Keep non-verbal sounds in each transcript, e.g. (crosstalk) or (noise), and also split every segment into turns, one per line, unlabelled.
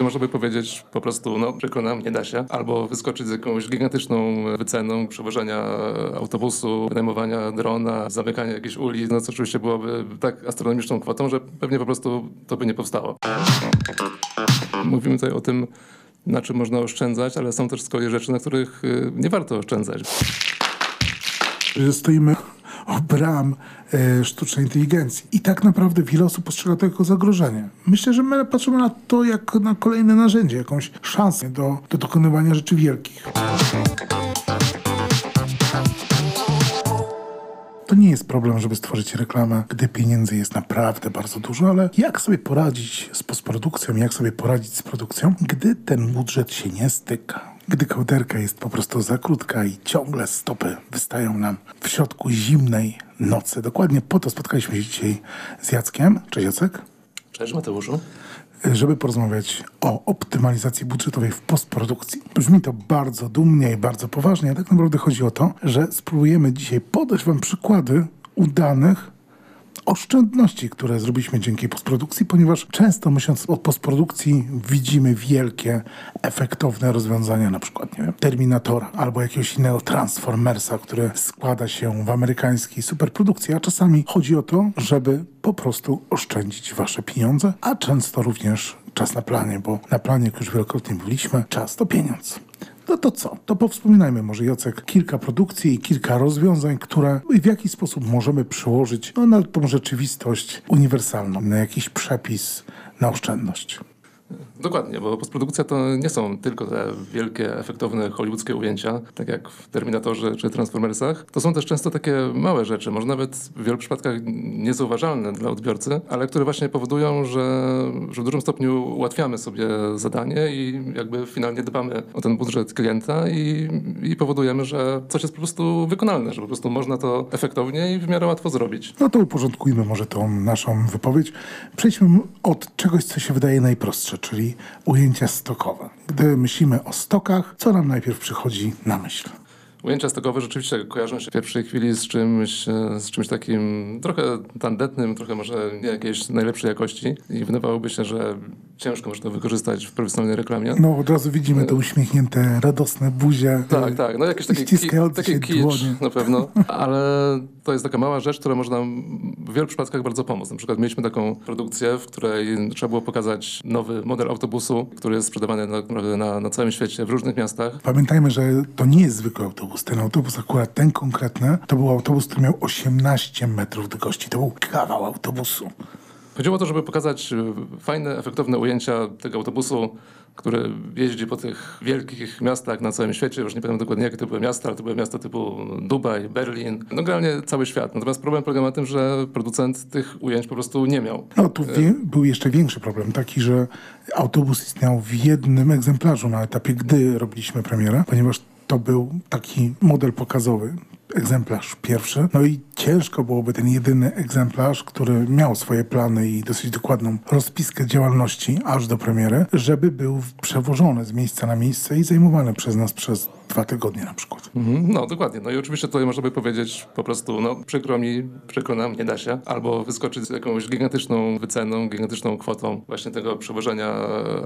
Można by powiedzieć po prostu, no przykro nam, nie da się. Albo wyskoczyć z jakąś gigantyczną wyceną przewożenia autobusu, wynajmowania drona, zamykania jakichś ulic, no co oczywiście byłoby tak astronomiczną kwotą, że pewnie po prostu to by nie powstało. Mówimy tutaj o tym, na czym można oszczędzać, ale są też z kolei rzeczy, na których y, nie warto oszczędzać.
stoimy bram e, sztucznej inteligencji. I tak naprawdę wiele osób postrzega to jako zagrożenie. Myślę, że my patrzymy na to jak na kolejne narzędzie, jakąś szansę do, do dokonywania rzeczy wielkich. To nie jest problem, żeby stworzyć reklamę, gdy pieniędzy jest naprawdę bardzo dużo, ale jak sobie poradzić z postprodukcją, jak sobie poradzić z produkcją, gdy ten budżet się nie styka? Gdy kołderka jest po prostu za krótka i ciągle stopy wystają nam w środku zimnej nocy. Dokładnie po to spotkaliśmy się dzisiaj z Jackiem. Cześć Jacek.
Cześć Mateuszu.
Żeby porozmawiać o optymalizacji budżetowej w postprodukcji. Brzmi to bardzo dumnie i bardzo poważnie, a tak naprawdę chodzi o to, że spróbujemy dzisiaj podać Wam przykłady udanych oszczędności, które zrobiliśmy dzięki postprodukcji, ponieważ często myśląc o postprodukcji widzimy wielkie, efektowne rozwiązania, na przykład nie wiem, Terminatora albo jakiegoś innego Transformersa, który składa się w amerykańskiej superprodukcji, a czasami chodzi o to, żeby po prostu oszczędzić wasze pieniądze, a często również czas na planie, bo na planie, jak już wielokrotnie mówiliśmy, czas to pieniądz. No to co? To powspominajmy może, Jacek, kilka produkcji i kilka rozwiązań, które w jakiś sposób możemy przełożyć no, na tą rzeczywistość uniwersalną, na jakiś przepis, na oszczędność.
Dokładnie, bo postprodukcja to nie są tylko te wielkie, efektowne hollywoodzkie ujęcia, tak jak w Terminatorze czy Transformersach. To są też często takie małe rzeczy, może nawet w wielu przypadkach niezauważalne dla odbiorcy, ale które właśnie powodują, że, że w dużym stopniu ułatwiamy sobie zadanie i jakby finalnie dbamy o ten budżet klienta i, i powodujemy, że coś jest po prostu wykonalne, że po prostu można to efektownie i w miarę łatwo zrobić.
No to uporządkujmy może tą naszą wypowiedź. Przejdźmy od czegoś, co się wydaje najprostsze, czyli ujęcia stokowe. Gdy myślimy o stokach, co nam najpierw przychodzi na myśl?
Ujęcia stokowe rzeczywiście kojarzą się w pierwszej chwili z czymś, e, z czymś takim trochę tandetnym, trochę może nie jakiejś najlepszej jakości i wydawałoby się, że ciężko można wykorzystać w profesjonalnej reklamie.
No od razu widzimy te uśmiechnięte, radosne buzie.
Tak, tak, no jakieś takie, ki, takie kicz
dłonie.
na pewno, ale to jest taka mała rzecz, która może nam w wielu przypadkach bardzo pomóc. Na przykład mieliśmy taką produkcję, w której trzeba było pokazać nowy model autobusu, który jest sprzedawany na, na, na całym świecie, w różnych miastach.
Pamiętajmy, że to nie jest zwykły autobus. Ten autobus, akurat ten konkretny, to był autobus, który miał 18 metrów długości. To był kawał autobusu.
Chodziło o to, żeby pokazać e, fajne, efektowne ujęcia tego autobusu, który jeździ po tych wielkich miastach na całym świecie. Już nie pamiętam dokładnie, jakie to były miasta, ale to były miasta typu Dubaj, Berlin, no generalnie cały świat. Natomiast problem polega na tym, że producent tych ujęć po prostu nie miał.
No tu wie, był jeszcze większy problem, taki, że autobus istniał w jednym egzemplarzu na etapie, gdy robiliśmy premierę, ponieważ to był taki model pokazowy, egzemplarz pierwszy. No i ciężko byłoby ten jedyny egzemplarz, który miał swoje plany i dosyć dokładną rozpiskę działalności aż do premiery, żeby był przewożony z miejsca na miejsce i zajmowany przez nas przez dwa tygodnie na przykład.
Mhm, No dokładnie. No i oczywiście tutaj można by powiedzieć po prostu, no przykro mi, przykro nam, nie da się. Albo wyskoczyć z jakąś gigantyczną wyceną, gigantyczną kwotą właśnie tego przewożenia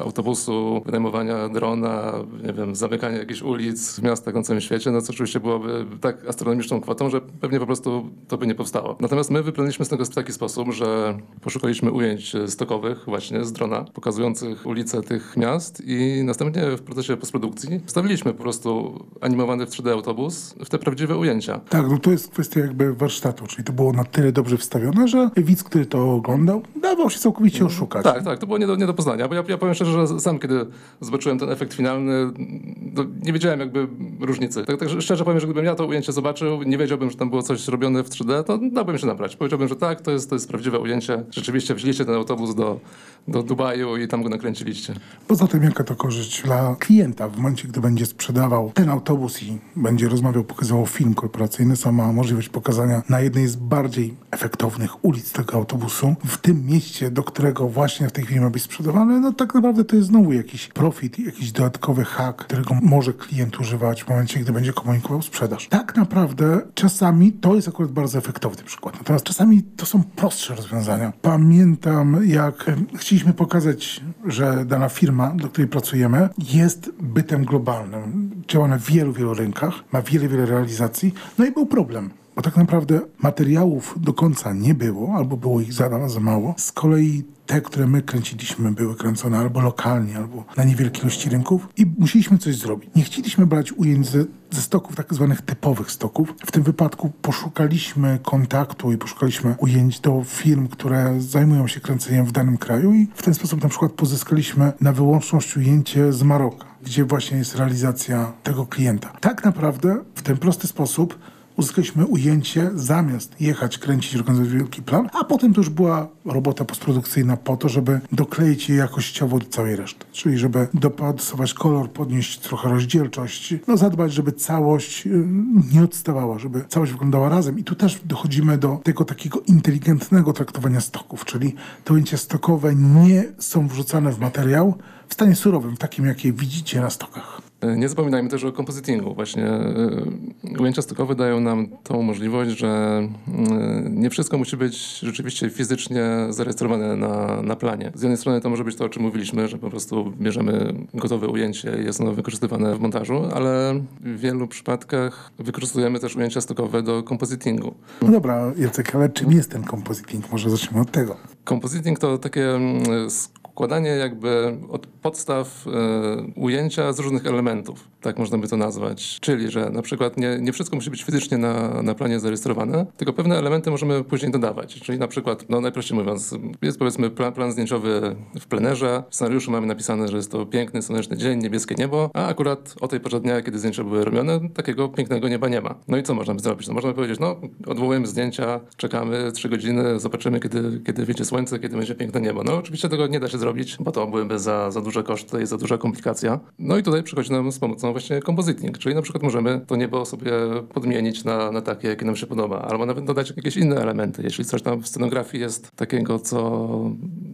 autobusu, wynajmowania drona, nie wiem, zamykania jakichś ulic w miastach na całym świecie, no co oczywiście byłoby tak astronomiczną kwotą, że pewnie po prostu to by nie powstało. Natomiast my wyplaniliśmy z tego w taki sposób, że poszukaliśmy ujęć stokowych właśnie z drona, pokazujących ulice tych miast i następnie w procesie postprodukcji wstawiliśmy po prostu animowany w 3D autobus w te prawdziwe ujęcia.
Tak, no to jest kwestia jakby warsztatu, czyli to było na tyle dobrze wstawione, że widz, który to oglądał, dawał się całkowicie oszukać.
Tak, tak, to było nie do, nie do poznania, bo ja, ja powiem szczerze, że sam kiedy zobaczyłem ten efekt finalny, nie wiedziałem jakby różnicy. Tak, tak szczerze powiem, że gdybym ja to ujęcie zobaczył, nie wiedziałbym, że tam było coś robione w 3D, to dałbym się nabrać. Powiedziałbym, że tak, to jest, to jest prawdziwe ujęcie. Rzeczywiście wzięliście ten autobus do, do Dubaju i tam go nakręciliście.
Poza tym, jaka to korzyść dla klienta w momencie, gdy będzie sprzedawał ten autobus i będzie rozmawiał, pokazywał film korporacyjny, sama możliwość pokazania na jednej z bardziej efektownych ulic tego autobusu w tym mieście, do którego właśnie w tej chwili ma być sprzedawany, no tak naprawdę to jest znowu jakiś profit, jakiś dodatkowy hak, którego może klient używać w momencie, gdy będzie komunikował sprzedaż. Tak naprawdę czasami to jest akurat bardzo efektowny przykład. Natomiast czasami to są prostsze rozwiązania. Pamiętam, jak chcieliśmy pokazać, że dana firma, do której pracujemy, jest bytem globalnym. Działa na wielu, wielu rynkach, ma wiele, wiele realizacji. No i był problem. Bo tak naprawdę materiałów do końca nie było, albo było ich za, za mało. Z kolei te, które my kręciliśmy, były kręcone albo lokalnie, albo na niewielkiej ilości rynków i musieliśmy coś zrobić. Nie chcieliśmy brać ujęć ze, ze stoków, tak zwanych typowych stoków. W tym wypadku poszukaliśmy kontaktu i poszukaliśmy ujęć do firm, które zajmują się kręceniem w danym kraju i w ten sposób na przykład pozyskaliśmy na wyłączność ujęcie z Maroka, gdzie właśnie jest realizacja tego klienta. Tak naprawdę w ten prosty sposób uzyskaliśmy ujęcie zamiast jechać, kręcić, organizować wielki plan, a potem to już była robota postprodukcyjna po to, żeby dokleić je jakościowo do całej reszty. Czyli żeby dopasować kolor, podnieść trochę rozdzielczość, no zadbać, żeby całość y, nie odstawała, żeby całość wyglądała razem. I tu też dochodzimy do tego takiego inteligentnego traktowania stoków, czyli te ujęcia stokowe nie są wrzucane w materiał w stanie surowym, takim jakie widzicie na stokach.
E, Nie zapominajmy też o kompozytingu. Właśnie e, ujęcia stokowe dają nam tą możliwość, że e, nie wszystko musi być rzeczywiście fizycznie zarejestrowane na, na planie. Z jednej strony to może być to, o czym mówiliśmy, że po prostu bierzemy gotowe ujęcie i jest ono wykorzystywane w montażu, ale w wielu przypadkach wykorzystujemy też ujęcia stokowe do kompozytingu.
No dobra, Jacek, ale czym jest ten compositing? Może zacznijmy od tego.
Compositing to takie składanie jakby od podstaw e, ujęcia z różnych elementów, tak można by to nazwać. Czyli, że na przykład nie, nie wszystko musi być fizycznie na, na planie zarejestrowane, tylko pewne elementy możemy później dodawać. Czyli na przykład, no najprościej mówiąc, jest powiedzmy plan, plan zdjęciowy w plenerze, w scenariuszu mamy napisane, że jest to piękny, słoneczny dzień, niebieskie niebo, a akurat o tej porze dnia, kiedy zdjęcia były robione, takiego pięknego nieba nie ma. No i co można by zrobić? No można powiedzieć, no odwołujemy zdjęcia, czekamy trzy godziny, zobaczymy, kiedy, kiedy wyjdzie słońce, kiedy będzie piękne niebo. No oczywiście tego nie da się zrobić, bo to byłyby za, za duże koszty i za duża komplikacja. No i tutaj przychodzi nam z pomocą właśnie compositing, czyli na przykład możemy to niebo sobie podmienić na, na takie, jakie nam się podoba, albo nawet dodać jakieś inne elementy. Jeśli coś tam w scenografii jest takiego, co,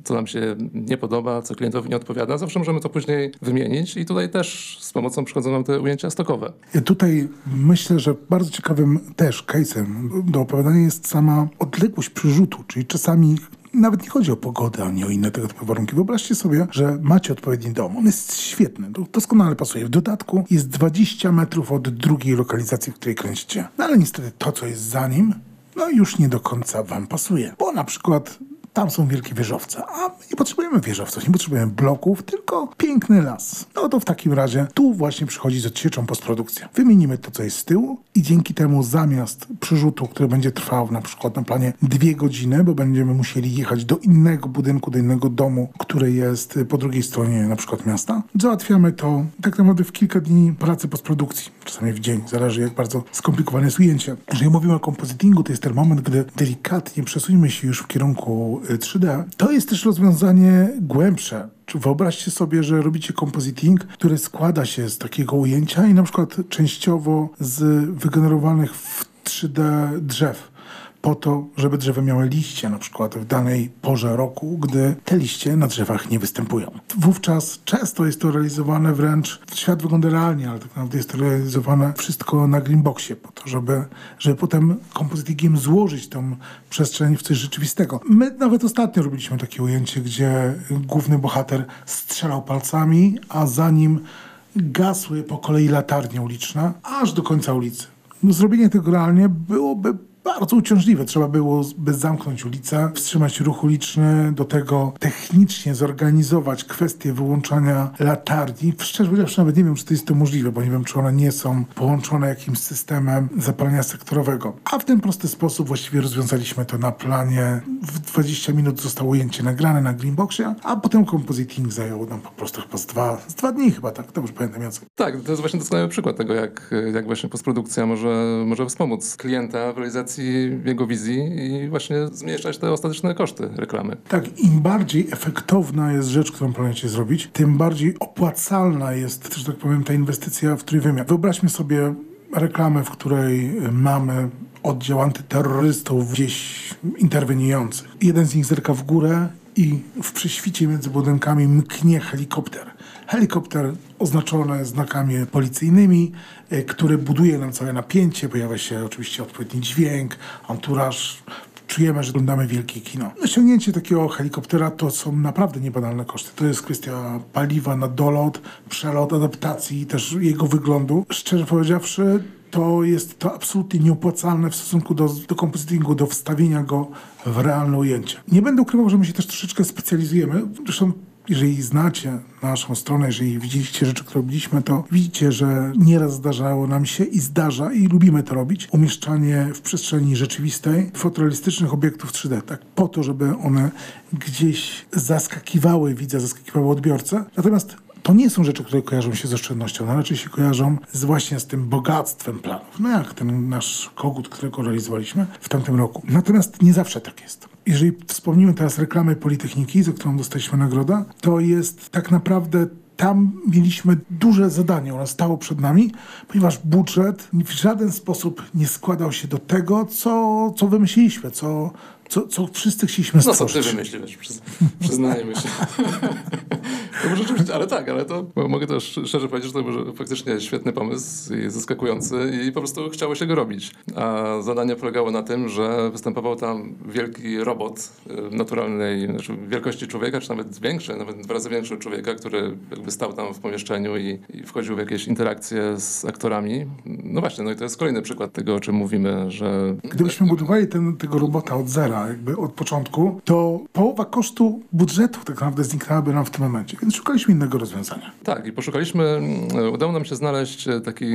co nam się nie podoba, co klientowi nie odpowiada, zawsze możemy to później wymienić i tutaj też z pomocą przychodzą nam te ujęcia stokowe.
I Tutaj myślę, że bardzo ciekawym też case'em do opowiadania jest sama odległość przyrzutu, czyli czasami nawet nie chodzi o pogodę, ani o inne tego typu warunki. Wyobraźcie sobie, że macie odpowiedni dom. On jest świetny, do- doskonale pasuje. W dodatku jest 20 metrów od drugiej lokalizacji, w której kręcicie. No ale niestety to, co jest za nim, no już nie do końca wam pasuje. Bo na przykład tam są wielkie wieżowce, a nie potrzebujemy wieżowców, nie potrzebujemy bloków, tylko piękny las. No to w takim razie tu właśnie przychodzi z odsieczą postprodukcja. Wymienimy to, co jest z tyłu i dzięki temu zamiast przyrzutu, który będzie trwał na przykład na planie dwie godziny, bo będziemy musieli jechać do innego budynku, do innego domu, który jest po drugiej stronie na przykład miasta, załatwiamy to tak naprawdę w kilka dni pracy postprodukcji, czasami w dzień, zależy jak bardzo skomplikowane jest ujęcie. Jeżeli mówimy o kompozytingu, to jest ten moment, gdy delikatnie przesuńmy się już w kierunku 3D. To jest też rozwiązanie głębsze. Wyobraźcie sobie, że robicie compositing, który składa się z takiego ujęcia i na przykład częściowo z wygenerowanych w 3D drzew po to, żeby drzewa miały liście na przykład w danej porze roku, gdy te liście na drzewach nie występują. Wówczas często jest to realizowane wręcz, świat wygląda realnie, ale tak naprawdę jest to realizowane wszystko na greenboxie po to, żeby, żeby potem kompozytingiem złożyć tą przestrzeń w coś rzeczywistego. My nawet ostatnio robiliśmy takie ujęcie, gdzie główny bohater strzelał palcami, a za nim gasły po kolei latarnie uliczne, aż do końca ulicy. No, zrobienie tego realnie byłoby bardzo uciążliwe. Trzeba byłoby zamknąć ulicę, wstrzymać ruch uliczny, do tego technicznie zorganizować kwestię wyłączania latarni. Szczerze powiedziawszy, nawet nie wiem, czy to jest to możliwe, bo nie wiem, czy one nie są połączone jakimś systemem zapalenia sektorowego. A w ten prosty sposób właściwie rozwiązaliśmy to na planie. W 20 minut zostało ujęcie nagrane na Greenboxie, a potem compositing zajął nam po prostu chyba z dwa, z dwa dni chyba, tak? Dobrze pamiętam, Jacek.
Tak, to jest właśnie doskonały przykład tego, jak, jak właśnie postprodukcja może, może wspomóc klienta w realizacji jego wizji i właśnie zmniejszać te ostateczne koszty reklamy.
Tak, im bardziej efektowna jest rzecz, którą planujecie zrobić, tym bardziej opłacalna jest, że tak powiem, ta inwestycja w trójwymiar. Wyobraźmy sobie reklamę, w której mamy oddział antyterrorystów gdzieś interweniujących. Jeden z nich zerka w górę i w prześwicie między budynkami mknie helikopter. Helikopter oznaczony znakami policyjnymi, y, który buduje nam całe napięcie. Pojawia się oczywiście odpowiedni dźwięk, anturaż. Czujemy, że oglądamy wielkie kino. Osiągnięcie takiego helikoptera to są naprawdę niebanalne koszty. To jest kwestia paliwa na dolot, przelot, adaptacji, też jego wyglądu. Szczerze powiedziawszy, to jest to absolutnie nieopłacalne w stosunku do, do kompozytingu, do wstawienia go w realne ujęcie. Nie będę ukrywał, że my się też troszeczkę specjalizujemy. Zresztą jeżeli znacie naszą stronę, jeżeli widzieliście rzeczy, które robiliśmy, to widzicie, że nieraz zdarzało nam się i zdarza i lubimy to robić, umieszczanie w przestrzeni rzeczywistej fotorealistycznych obiektów 3D, tak po to, żeby one gdzieś zaskakiwały widza, zaskakiwały odbiorcę. Natomiast to nie są rzeczy, które kojarzą się z oszczędnością, no raczej się kojarzą z właśnie z tym bogactwem planów. No jak ten nasz kogut, którego realizowaliśmy w tamtym roku. Natomiast nie zawsze tak jest. Jeżeli wspomnimy teraz reklamę Politechniki, za którą dostaliśmy nagrodę, to jest tak naprawdę tam mieliśmy duże zadanie, ono stało przed nami, ponieważ budżet w żaden sposób nie składał się do tego, co, co wymyśliliśmy, co, co, co wszyscy chcieliśmy
No co ty
stworzyć.
przyz, przyznajmy się. (laughs) No bo rzeczywiście, ale tak, ale to mogę też szczerze powiedzieć, że to był faktycznie świetny pomysł i zaskakujący i po prostu chciało się go robić. A zadanie polegało na tym, że występował tam wielki robot y, naturalnej znaczy wielkości człowieka, czy nawet większy, nawet dwa razy większy człowieka, który jakby stał tam w pomieszczeniu i, i wchodził w jakieś interakcje z aktorami. No właśnie, no i to jest kolejny przykład tego, o czym mówimy, że
Gdybyśmy budowali ten, tego robota od zera, jakby od początku, to połowa kosztu budżetu tak naprawdę zniknęłaby nam w tym momencie, więc szukaliśmy innego rozwiązania.
Tak, i poszukaliśmy, mm, udało nam się znaleźć e, taki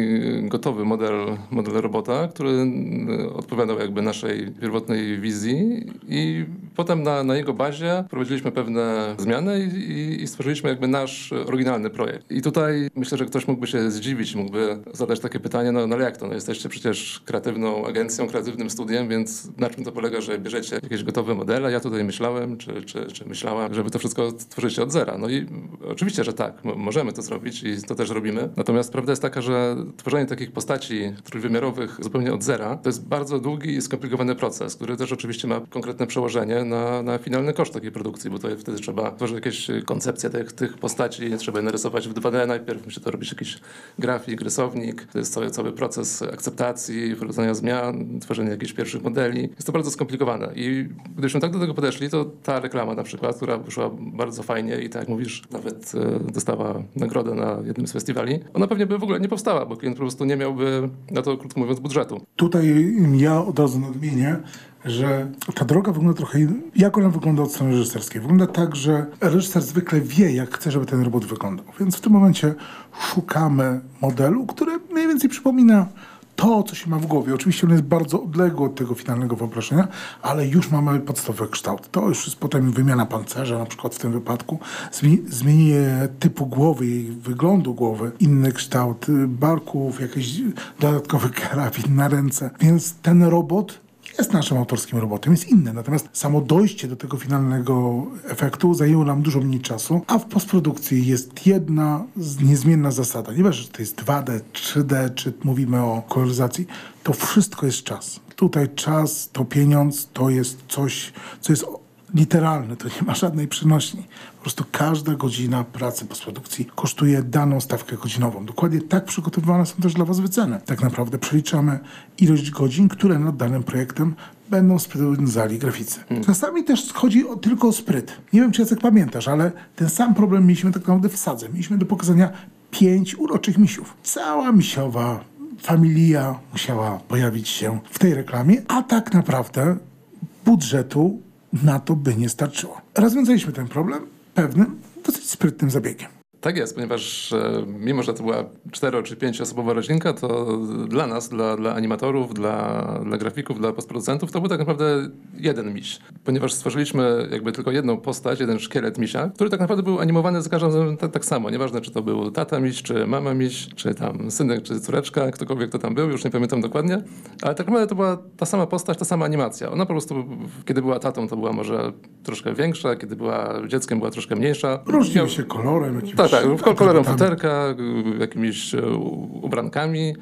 gotowy model, model robota, który mm, odpowiadał jakby naszej pierwotnej wizji i potem na, na jego bazie prowadziliśmy pewne zmiany i, i stworzyliśmy jakby nasz oryginalny projekt. I tutaj myślę, że ktoś mógłby się zdziwić, mógłby zadać takie pytanie, no, no ale jak to? No, jesteście przecież kreatywną agencją, kreatywnym studiem, więc na czym to polega, że bierzecie jakieś gotowe modele? Ja tutaj myślałem, czy, czy, czy myślałam, żeby to wszystko tworzycie od zera. No i oczywiście, że tak, mo- możemy to zrobić i to też robimy. Natomiast prawda jest taka, że tworzenie takich postaci trójwymiarowych zupełnie od zera to jest bardzo długi i skomplikowany proces, który też oczywiście ma konkretne przełożenie na, na finalny koszt takiej produkcji, bo to wtedy trzeba tworzyć jakieś koncepcje tych, tych postaci, trzeba je narysować w 2D najpierw, musi to robić jakiś grafik, rysownik, to jest cały, cały proces akceptacji, wprowadzania zmian, tworzenia jakichś pierwszych modeli. Jest to bardzo skomplikowane i gdybyśmy tak do tego podeszli, to ta reklama na przykład, która wyszła bardzo fajnie i tak jak mówisz, nawet e, dostała nagrodę na jednym z festiwali, ona pewnie by w ogóle nie powstała, bo klient po prostu nie miałby na to, krótko mówiąc, budżetu.
Tutaj ja od razu nadmienię, że ta droga wygląda trochę. Jak ona wygląda od strony reżyserskiej? Wygląda tak, że reżyser zwykle wie, jak chce, żeby ten robot wyglądał. Więc w tym momencie szukamy modelu, który mniej więcej przypomina to, co się ma w głowie. Oczywiście on jest bardzo odległy od tego finalnego wyobrażenia, ale już mamy podstawowy kształt. To już jest potem wymiana pancerza, na przykład w tym wypadku, zmi- zmienienie typu głowy i wyglądu głowy, inny kształt y, barków, jakiś dodatkowy (laughs) karabin na ręce. Więc ten robot jest naszym autorskim robotem, jest inny. Natomiast samo dojście do tego finalnego efektu zajęło nam dużo mniej czasu, a w postprodukcji jest jedna niezmienna zasada. Nieważne, czy to jest 2D, 3D, czy mówimy o koloryzacji, to wszystko jest czas. Tutaj czas to pieniądz, to jest coś, co jest literalne, to nie ma żadnej przenośni. Po prostu każda godzina pracy postprodukcji kosztuje daną stawkę godzinową. Dokładnie tak przygotowywane są też dla Was wyceny. Tak naprawdę przeliczamy ilość godzin, które nad danym projektem będą spędzali graficy. Czasami też chodzi o, tylko o spryt. Nie wiem, czy Jacek pamiętasz, ale ten sam problem mieliśmy tak naprawdę w sadze. Mieliśmy do pokazania pięć uroczych misiów. Cała misiowa familia musiała pojawić się w tej reklamie, a tak naprawdę budżetu na to by nie starczyło. Rozwiązaliśmy ten problem pewnym, dosyć sprytnym zabiegiem.
Tak jest, ponieważ e, mimo, że to była cztero czy pięcioosobowa rodzinka, to dla nas, dla, dla animatorów, dla, dla grafików, dla postproducentów, to był tak naprawdę jeden miś. Ponieważ stworzyliśmy jakby tylko jedną postać, jeden szkielet misia, który tak naprawdę był animowany za każdym razem tak, tak samo. Nieważne, czy to był tata miś, czy mama miś, czy tam synek, czy córeczka, ktokolwiek to tam był, już nie pamiętam dokładnie, ale tak naprawdę to była ta sama postać, ta sama animacja. Ona po prostu, kiedy była tatą, to była może troszkę większa, kiedy była dzieckiem, była troszkę mniejsza.
Różniły się kolorem, jakimś
Tak, tak, kolorem futerka, jakimiś e, ubrankami.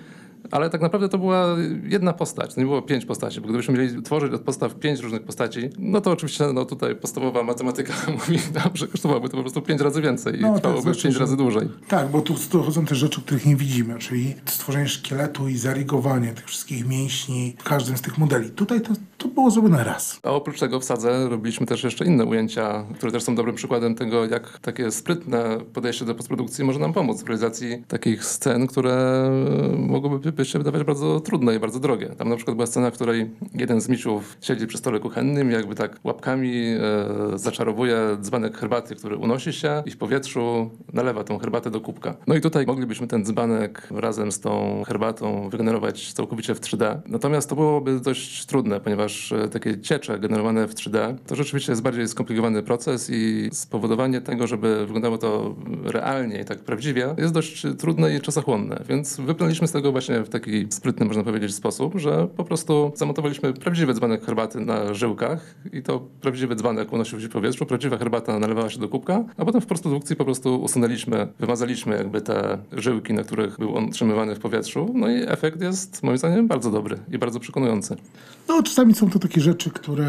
Ale tak naprawdę to była jedna postać, to nie było pięć postaci, bo gdybyśmy mieli tworzyć od podstaw pięć różnych postaci, no to oczywiście no tutaj podstawowa matematyka (laughs) mówi nam, że kosztowałoby to po prostu pięć razy więcej i
No, to
trwałoby
znaczy,
pięć razy dłużej.
Tak, bo tu dochodzą też rzeczy, których nie widzimy, czyli stworzenie szkieletu i zarygowanie tych wszystkich mięśni w każdym z tych modeli. Tutaj to, to było zrobione raz.
A oprócz tego w Sadze robiliśmy też jeszcze inne ujęcia, które też są dobrym przykładem tego, jak takie sprytne podejście do postprodukcji może nam pomóc w realizacji takich scen, które mogłyby by wydawać bardzo trudne i bardzo drogie. Tam na przykład była scena, w której jeden z misiów siedzi przy stole kuchennym jakby tak łapkami e, zaczarowuje dzbanek herbaty, który unosi się i w powietrzu nalewa tą herbatę do kubka. No i tutaj moglibyśmy ten dzbanek razem z tą herbatą wygenerować całkowicie w 3D. Natomiast to byłoby dość trudne, ponieważ e, takie ciecze generowane w 3D to rzeczywiście jest bardziej skomplikowany proces i spowodowanie tego, żeby wyglądało to realnie i tak prawdziwie jest dość trudne i czasochłonne. Więc wyplaniliśmy z tego właśnie w taki sprytny, można powiedzieć, sposób, że po prostu zamontowaliśmy prawdziwy dzbanek herbaty na żyłkach i to prawdziwy dzbanek unosił się w powietrzu, prawdziwa herbata nalewała się do kubka, a potem w postprodukcji po prostu usunęliśmy, wymazaliśmy jakby te żyłki, na których był on utrzymywany w powietrzu. No i efekt jest moim zdaniem bardzo dobry i bardzo przekonujący.
No, czasami są to takie rzeczy, które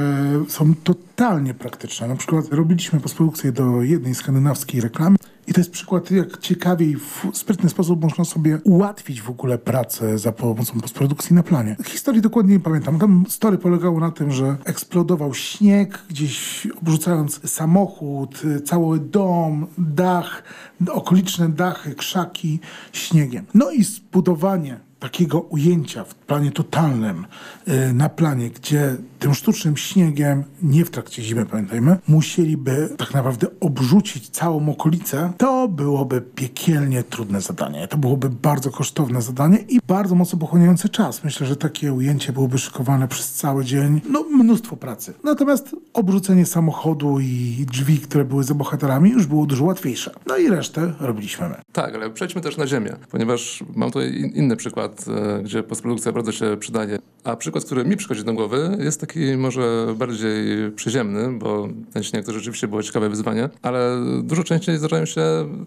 są totalnie praktyczne. Na przykład robiliśmy postprodukcję do jednej skandynawskiej reklamy i to jest przykład, jak ciekawie i w sprytny sposób można sobie ułatwić w ogóle pracę za pomocą postprodukcji na planie. Historii dokładnie nie pamiętam. Tam story polegało na tym, że eksplodował śnieg, gdzieś obrzucając samochód, cały dom, dach, okoliczne dachy, krzaki śniegiem. No i zbudowanie takiego ujęcia w planie totalnym, y, na planie, gdzie tym sztucznym śniegiem, nie w trakcie zimy, pamiętajmy, musieliby tak naprawdę obrzucić całą okolicę, to byłoby piekielnie trudne zadanie. To byłoby bardzo kosztowne zadanie i bardzo mocno pochłaniający czas. Myślę, że takie ujęcie byłoby szykowane przez cały dzień. No, mnóstwo pracy. Natomiast obrzucenie samochodu i drzwi, które były za bohaterami, już było dużo łatwiejsze. No i resztę robiliśmy my.
Tak, ale przejdźmy też na ziemię, ponieważ mam tutaj in- inny przykład, e, gdzie postprodukcja bardzo się przydaje. A przykład, który mi przychodzi do głowy, jest taki może bardziej przyziemny, bo ten śnieg to rzeczywiście było ciekawe wyzwanie, ale dużo częściej zdarzają się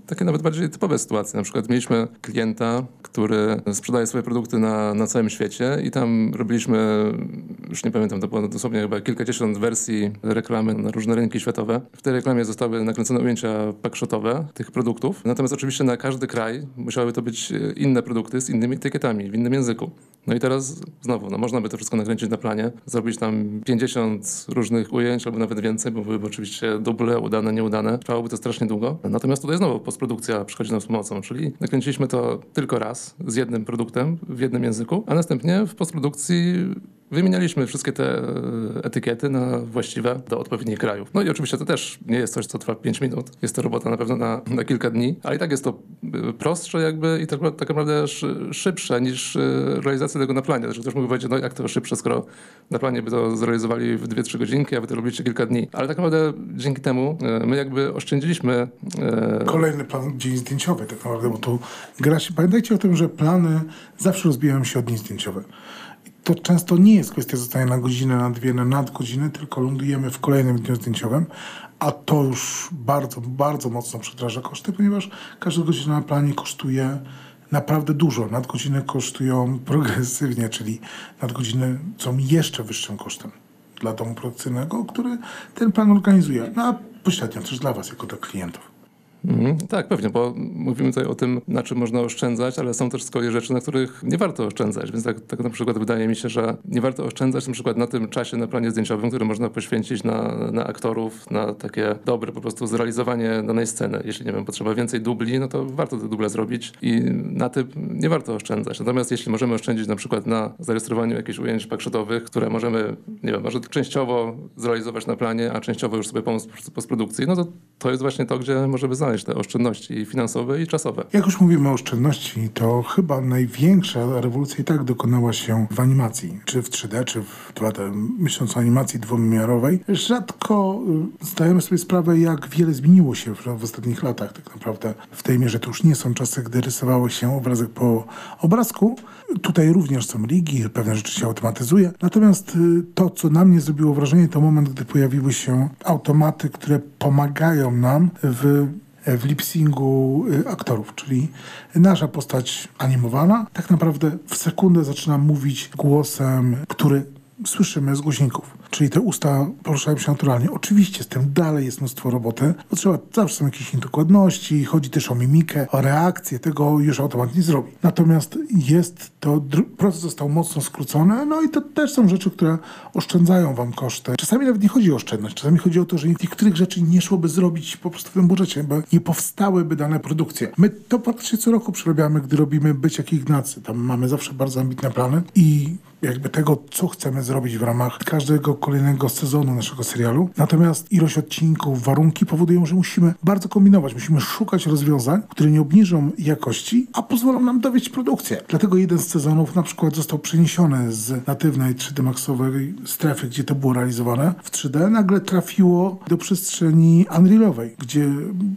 takie nawet bardziej typowe sytuacje. Na przykład mieliśmy klienta, który sprzedaje swoje produkty na, na całym świecie i tam robiliśmy, już nie pamiętam, to było dosłownie chyba kilkadziesiąt wersji reklamy na różne rynki światowe. W tej reklamie zostały nakręcone ujęcia packshotowe tych produktów. Natomiast oczywiście na każdy kraj musiały to być inne produkty z innymi etykietami, w innym języku. No i teraz znowu, no można by to wszystko nakręcić na planie, zrobić tam 50 różnych ujęć albo nawet więcej, bo byłyby oczywiście duble, udane, nieudane. Trwałoby to strasznie długo. Natomiast tutaj znowu postprodukcja przychodzi nam z pomocą, czyli nakręciliśmy to tylko raz z jednym produktem w jednym języku, a następnie w postprodukcji Wymienialiśmy wszystkie te e, etykiety na właściwe do odpowiednich krajów. No i oczywiście to też nie jest coś, co trwa 5 minut. Jest to robota na pewno na, na kilka dni, ale i tak jest to e, prostsze jakby i tak, tak naprawdę szy- szybsze niż e, realizacja tego na planie. Znaczy ktoś mógł powiedzieć, no jak to szybsze, skoro na planie by to zrealizowali w 2-3 godzinki, a wy to robiliście kilka dni. Ale tak naprawdę dzięki temu my jakby oszczędziliśmy
Kolejny plan dzień zdjęciowy tak naprawdę, bo tu gra się... Pamiętajcie o tym, że plany zawsze rozbijają się od dni zdjęciowe. To często nie jest kwestia zostania na godzinę, na dwie, na nadgodzinę, tylko lądujemy w kolejnym dniu zdjęciowym, a to już bardzo, bardzo mocno przedraża koszty, ponieważ każda godzina na planie kosztuje naprawdę dużo. Nadgodziny kosztują progresywnie, czyli nadgodziny są jeszcze wyższym kosztem dla domu produkcyjnego, który ten plan organizuje. No a pośrednio też dla Was, jako dla klientów.
Mhm, tak, pewnie, bo mówimy tutaj o tym, na czym można oszczędzać, ale są też z kolei rzeczy, na których nie warto oszczędzać. Więc tak, tak na przykład wydaje mi się, że nie warto oszczędzać na przykład na tym czasie na planie zdjęciowym, który można poświęcić na, na aktorów, na takie dobre po prostu zrealizowanie danej sceny. Jeśli, nie wiem, potrzeba więcej dubli, no to warto te duble zrobić i na tym nie warto oszczędzać. Natomiast jeśli możemy oszczędzić na przykład na zarejestrowaniu jakichś ujęć pakszotowych, które możemy, nie wiem, może częściowo zrealizować na planie, a częściowo już sobie pomóc postprodukcji, no to to jest właśnie to, gdzie możemy znaleźć te oszczędności finansowe i czasowe.
Jak już mówimy o oszczędności, to chyba największa rewolucja i tak dokonała się w animacji, czy w 3D, czy w 2D. Myśląc o animacji dwuwymiarowej, rzadko y, zdajemy sobie sprawę, jak wiele zmieniło się w, w ostatnich latach. Tak naprawdę w tej mierze to już nie są czasy, gdy rysowało się obrazek po obrazku. Tutaj również są ligi, pewne rzeczy się automatyzuje. Natomiast y, to, co na mnie zrobiło wrażenie, to moment, gdy pojawiły się automaty, które pomagają nam w w lip-syngu y, aktorów, czyli nasza postać animowana tak naprawdę w sekundę zaczyna mówić głosem, który słyszymy z głośników. Czyli te usta poruszają się naturalnie. Oczywiście z tym dalej jest mnóstwo roboty, bo trzeba, zawsze są jakieś dokładności, chodzi też o mimikę, o reakcję, tego już automat nie zrobi. Natomiast jest to, proces został mocno skrócony, no i to też są rzeczy, które oszczędzają wam koszty. Czasami nawet nie chodzi o oszczędność, czasami chodzi o to, że niektórych rzeczy nie szłoby zrobić po prostu w tym budżecie, bo nie powstałyby dane produkcje. My to praktycznie co roku przerabiamy, gdy robimy Być jak Ignacy. Tam mamy zawsze bardzo ambitne plany i jakby tego, co chcemy zrobić w ramach każdego kolejnego sezonu naszego serialu. Natomiast ilość odcinków, warunki powodują, że musimy bardzo kombinować. Musimy szukać rozwiązań, które nie obniżą jakości, a pozwolą nam dowieść produkcję. Dlatego jeden z sezonów na przykład został przeniesiony z natywnej 3D Maxowej strefy, gdzie to było realizowane w 3D, nagle trafiło do przestrzeni Unrealowej, gdzie,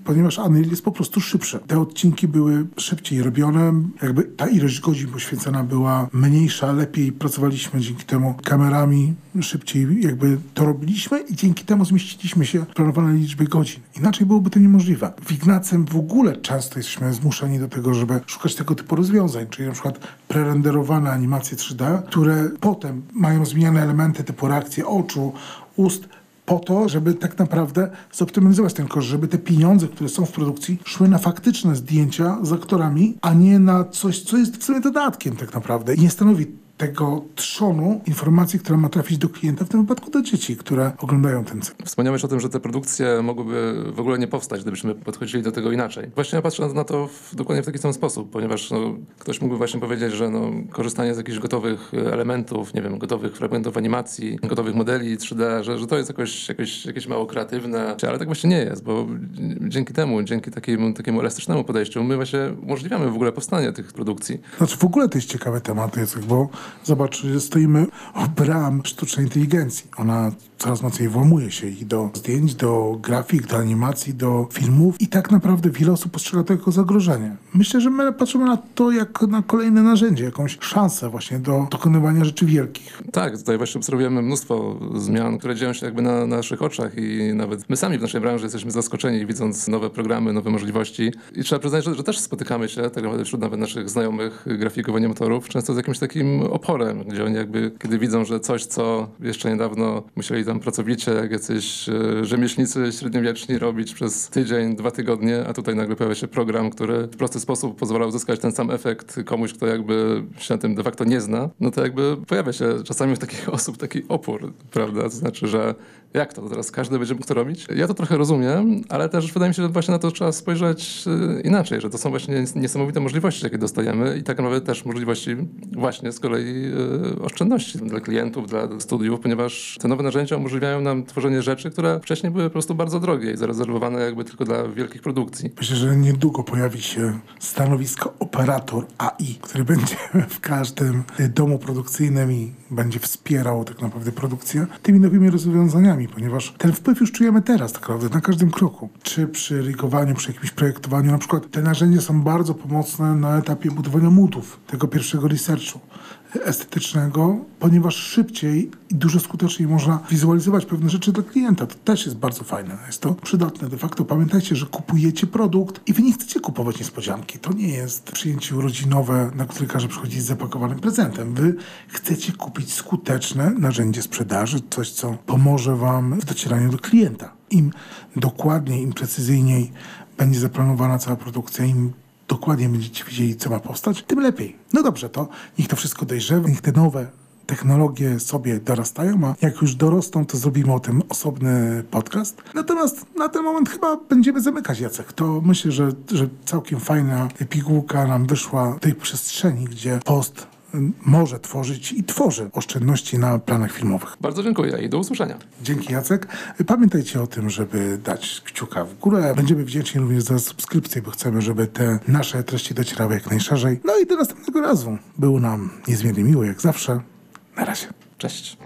ponieważ Unreal jest po prostu szybszy. Te odcinki były szybciej robione, jakby ta ilość godzin poświęcona była mniejsza, lepiej pracowaliśmy dzięki temu kamerami, szybciej jakby to robiliśmy i dzięki temu zmieściliśmy się w planowanej liczbie godzin. Inaczej byłoby to niemożliwe. W Ignacem w ogóle często jesteśmy zmuszeni do tego, żeby szukać tego typu rozwiązań, czyli na przykład prerenderowane animacje 3D, które potem mają zmieniane elementy typu reakcje oczu, ust, po to, żeby tak naprawdę zoptymalizować ten koszt, żeby te pieniądze, które są w produkcji, szły na faktyczne zdjęcia z aktorami, a nie na coś, co jest w sumie dodatkiem tak naprawdę i nie stanowi tego trzonu informacji, która ma trafić do klienta, w tym wypadku do dzieci, które oglądają ten cykl.
Wspomniałeś o tym, że te produkcje mogłyby w ogóle nie powstać, gdybyśmy podchodzili do tego inaczej. Właśnie ja patrzę na to w, dokładnie w taki sam sposób, ponieważ no, ktoś mógłby właśnie powiedzieć, że no, korzystanie z jakichś gotowych elementów, nie wiem, gotowych fragmentów animacji, gotowych modeli 3D, że, że to jest jakoś, jakoś, jakieś mało kreatywne, ale tak właśnie nie jest, bo dzięki temu, dzięki takiemu, takiemu elastycznemu podejściu, my właśnie umożliwiamy w ogóle powstanie tych produkcji.
Znaczy w ogóle to jest ciekawy temat, bo Zobacz, stoimy o bram sztucznej inteligencji. Ona coraz mocniej włamuje się i do zdjęć, do grafik, do animacji, do filmów i tak naprawdę wiele osób postrzega to jako zagrożenie. Myślę, że my patrzymy na to jak na kolejne narzędzie, jakąś szansę właśnie do dokonywania rzeczy wielkich.
Tak, tutaj właśnie obserwujemy mnóstwo zmian, które dzieją się jakby na naszych oczach i nawet my sami w naszej branży jesteśmy zaskoczeni widząc nowe programy, nowe możliwości i trzeba przyznać, że, że też spotykamy się, tak naprawdę wśród nawet naszych znajomych grafików, animatorów, często z jakimś takim oporem, gdzie oni jakby, kiedy widzą, że coś, co jeszcze niedawno musieli tam pracowicie, jak jacyś e, rzemieślnicy średniowieczni robić przez tydzień, dwa tygodnie, a tutaj nagle pojawia się program, który w prosty sposób pozwala uzyskać ten sam efekt komuś, kto jakby się na tym de facto nie zna, no to jakby pojawia się czasami w takich (laughs) osób taki opór, prawda? To znaczy, że jak to? Teraz każdy będzie mógł to robić? Ja to trochę rozumiem, ale też wydaje mi się, że właśnie na to trzeba spojrzeć e, inaczej, że to są właśnie niesamowite możliwości, jakie dostajemy i tak naprawdę też możliwości właśnie z kolei e, oszczędności dla klientów, dla studiów, ponieważ te nowe narzędzia umożliwiają nam tworzenie rzeczy, które wcześniej były po prostu bardzo drogie i zarezerwowane jakby tylko dla wielkich produkcji.
Myślę, że niedługo pojawi się stanowisko operator AI, który (laughs) będzie w każdym domu produkcyjnym i będzie wspierał tak naprawdę produkcję tymi nowymi rozwiązaniami, ponieważ ten wpływ już czujemy teraz tak naprawdę na każdym kroku. Czy przy rigowaniu, przy jakimś projektowaniu, na przykład te narzędzia są bardzo pomocne na etapie budowania mutów, tego pierwszego researchu estetycznego, ponieważ szybciej i dużo skuteczniej można wizualizować pewne rzeczy dla klienta. To też jest bardzo fajne. Jest to przydatne. De facto pamiętajcie, że kupujecie produkt i wy nie chcecie kupować niespodzianki. To nie jest przyjęcie urodzinowe, na które każe przychodzić z zapakowanym prezentem. Wy chcecie kupić skuteczne narzędzie sprzedaży, coś, co pomoże wam w docieraniu do klienta. Im dokładniej, im precyzyjniej będzie zaplanowana cała produkcja, im dokładnie będziecie wiedzieli, co ma powstać, tym lepiej. No dobrze, to niech to wszystko dojrzewa, niech te nowe technologie sobie dorastają, a jak już dorosną, to zrobimy o tym osobny podcast. Natomiast na ten moment chyba będziemy zamykać Jacek. To myślę, że, że całkiem fajna pigułka nam wyszła tej przestrzeni, gdzie post może tworzyć i tworzy oszczędności na planach filmowych.
Bardzo dziękuję i do usłyszenia.
Dzięki Jacek. Pamiętajcie o tym, żeby dać kciuka w górę. Będziemy wdzięczni również za subskrypcję, bo chcemy, żeby te nasze treści docierały jak najszerzej. No i do następnego razu. Było nam niezmiernie miło, jak zawsze. Na razie.
Cześć.